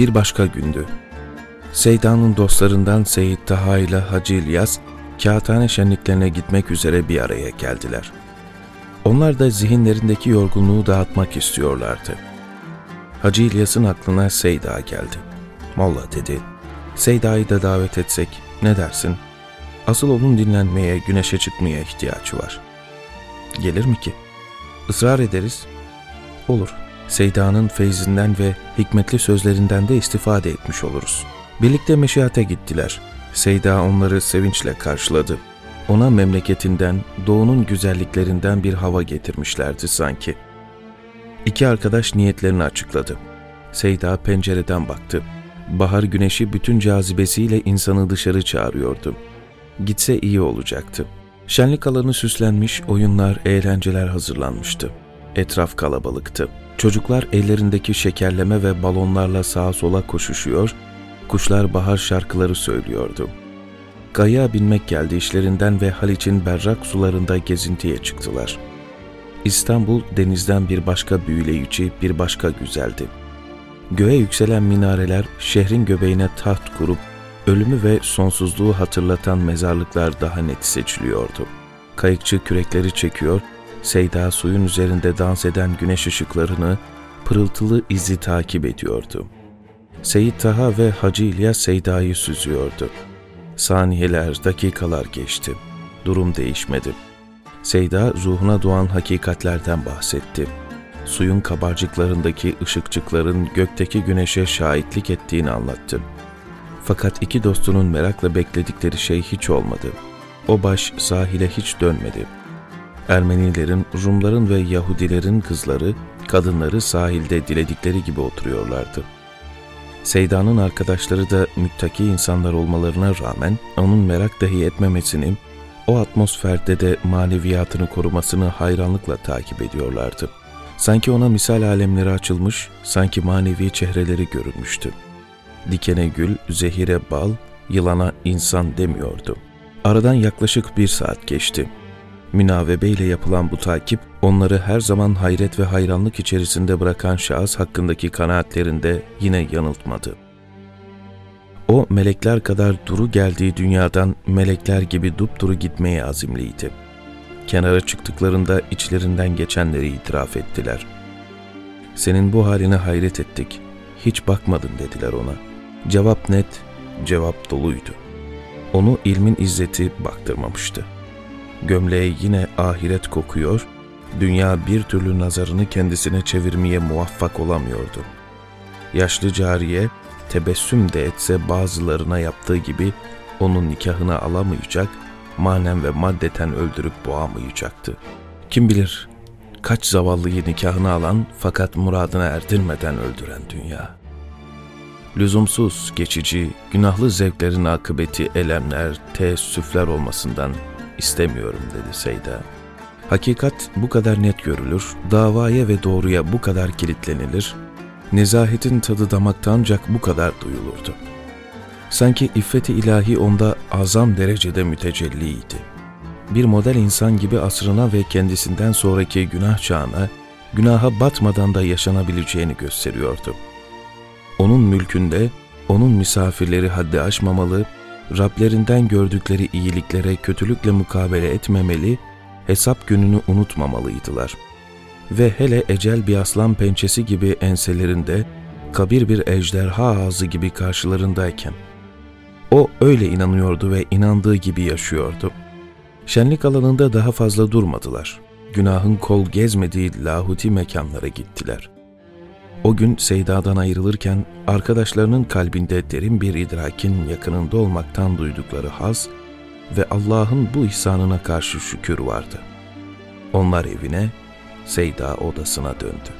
Bir başka gündü. Seyda'nın dostlarından Seyit Taha ile Hacı İlyas, kağıthane şenliklerine gitmek üzere bir araya geldiler. Onlar da zihinlerindeki yorgunluğu dağıtmak istiyorlardı. Hacı İlyas'ın aklına Seyda geldi. Molla dedi, Seyda'yı da davet etsek ne dersin? Asıl onun dinlenmeye, güneşe çıkmaya ihtiyacı var. Gelir mi ki? Israr ederiz. Olur. Seyda'nın feyzinden ve hikmetli sözlerinden de istifade etmiş oluruz. Birlikte meşiyate gittiler. Seyda onları sevinçle karşıladı. Ona memleketinden, doğunun güzelliklerinden bir hava getirmişlerdi sanki. İki arkadaş niyetlerini açıkladı. Seyda pencereden baktı. Bahar güneşi bütün cazibesiyle insanı dışarı çağırıyordu. Gitse iyi olacaktı. Şenlik alanı süslenmiş, oyunlar, eğlenceler hazırlanmıştı. Etraf kalabalıktı. Çocuklar ellerindeki şekerleme ve balonlarla sağa sola koşuşuyor, kuşlar bahar şarkıları söylüyordu. Kayaya binmek geldi işlerinden ve Haliç'in berrak sularında gezintiye çıktılar. İstanbul denizden bir başka büyüleyici, bir başka güzeldi. Göğe yükselen minareler şehrin göbeğine taht kurup ölümü ve sonsuzluğu hatırlatan mezarlıklar daha net seçiliyordu. Kayıkçı kürekleri çekiyor, Seyda suyun üzerinde dans eden güneş ışıklarını, pırıltılı izi takip ediyordu. Seyit Taha ve Hacı İlyas Seyda'yı süzüyordu. Saniyeler, dakikalar geçti. Durum değişmedi. Seyda ruhuna doğan hakikatlerden bahsetti. Suyun kabarcıklarındaki ışıkçıkların gökteki güneşe şahitlik ettiğini anlattı. Fakat iki dostunun merakla bekledikleri şey hiç olmadı. O baş sahile hiç dönmedi. Ermenilerin, Rumların ve Yahudilerin kızları, kadınları sahilde diledikleri gibi oturuyorlardı. Seyda'nın arkadaşları da müttaki insanlar olmalarına rağmen onun merak dahi etmemesini, o atmosferde de maneviyatını korumasını hayranlıkla takip ediyorlardı. Sanki ona misal alemleri açılmış, sanki manevi çehreleri görülmüştü. Dikene gül, zehire bal, yılana insan demiyordu. Aradan yaklaşık bir saat geçti. Münavebe ile yapılan bu takip, onları her zaman hayret ve hayranlık içerisinde bırakan şahıs hakkındaki kanaatlerinde yine yanıltmadı. O, melekler kadar duru geldiği dünyadan melekler gibi dupduru gitmeye azimliydi. Kenara çıktıklarında içlerinden geçenleri itiraf ettiler. Senin bu haline hayret ettik, hiç bakmadın dediler ona. Cevap net, cevap doluydu. Onu ilmin izzeti baktırmamıştı. Gömleğe yine ahiret kokuyor, dünya bir türlü nazarını kendisine çevirmeye muvaffak olamıyordu. Yaşlı cariye, tebessüm de etse bazılarına yaptığı gibi onun nikahını alamayacak, manen ve maddeten öldürüp boğamayacaktı. Kim bilir kaç zavallıyı nikahını alan fakat muradına erdirmeden öldüren dünya. Lüzumsuz, geçici, günahlı zevklerin akıbeti elemler, teessüfler olmasından istemiyorum dedi Seyda. Hakikat bu kadar net görülür, davaya ve doğruya bu kadar kilitlenilir, nezahetin tadı damakta ancak bu kadar duyulurdu. Sanki iffeti ilahi onda azam derecede mütecelliydi. Bir model insan gibi asrına ve kendisinden sonraki günah çağına, günaha batmadan da yaşanabileceğini gösteriyordu. Onun mülkünde, onun misafirleri haddi aşmamalı, Rablerinden gördükleri iyiliklere kötülükle mukabele etmemeli, hesap gününü unutmamalıydılar. Ve hele ecel bir aslan pençesi gibi enselerinde, kabir bir ejderha ağzı gibi karşılarındayken, o öyle inanıyordu ve inandığı gibi yaşıyordu. Şenlik alanında daha fazla durmadılar. Günahın kol gezmediği lahuti mekanlara gittiler. O gün Seyda'dan ayrılırken arkadaşlarının kalbinde derin bir idrakin yakınında olmaktan duydukları haz ve Allah'ın bu ihsanına karşı şükür vardı. Onlar evine, Seyda odasına döndü.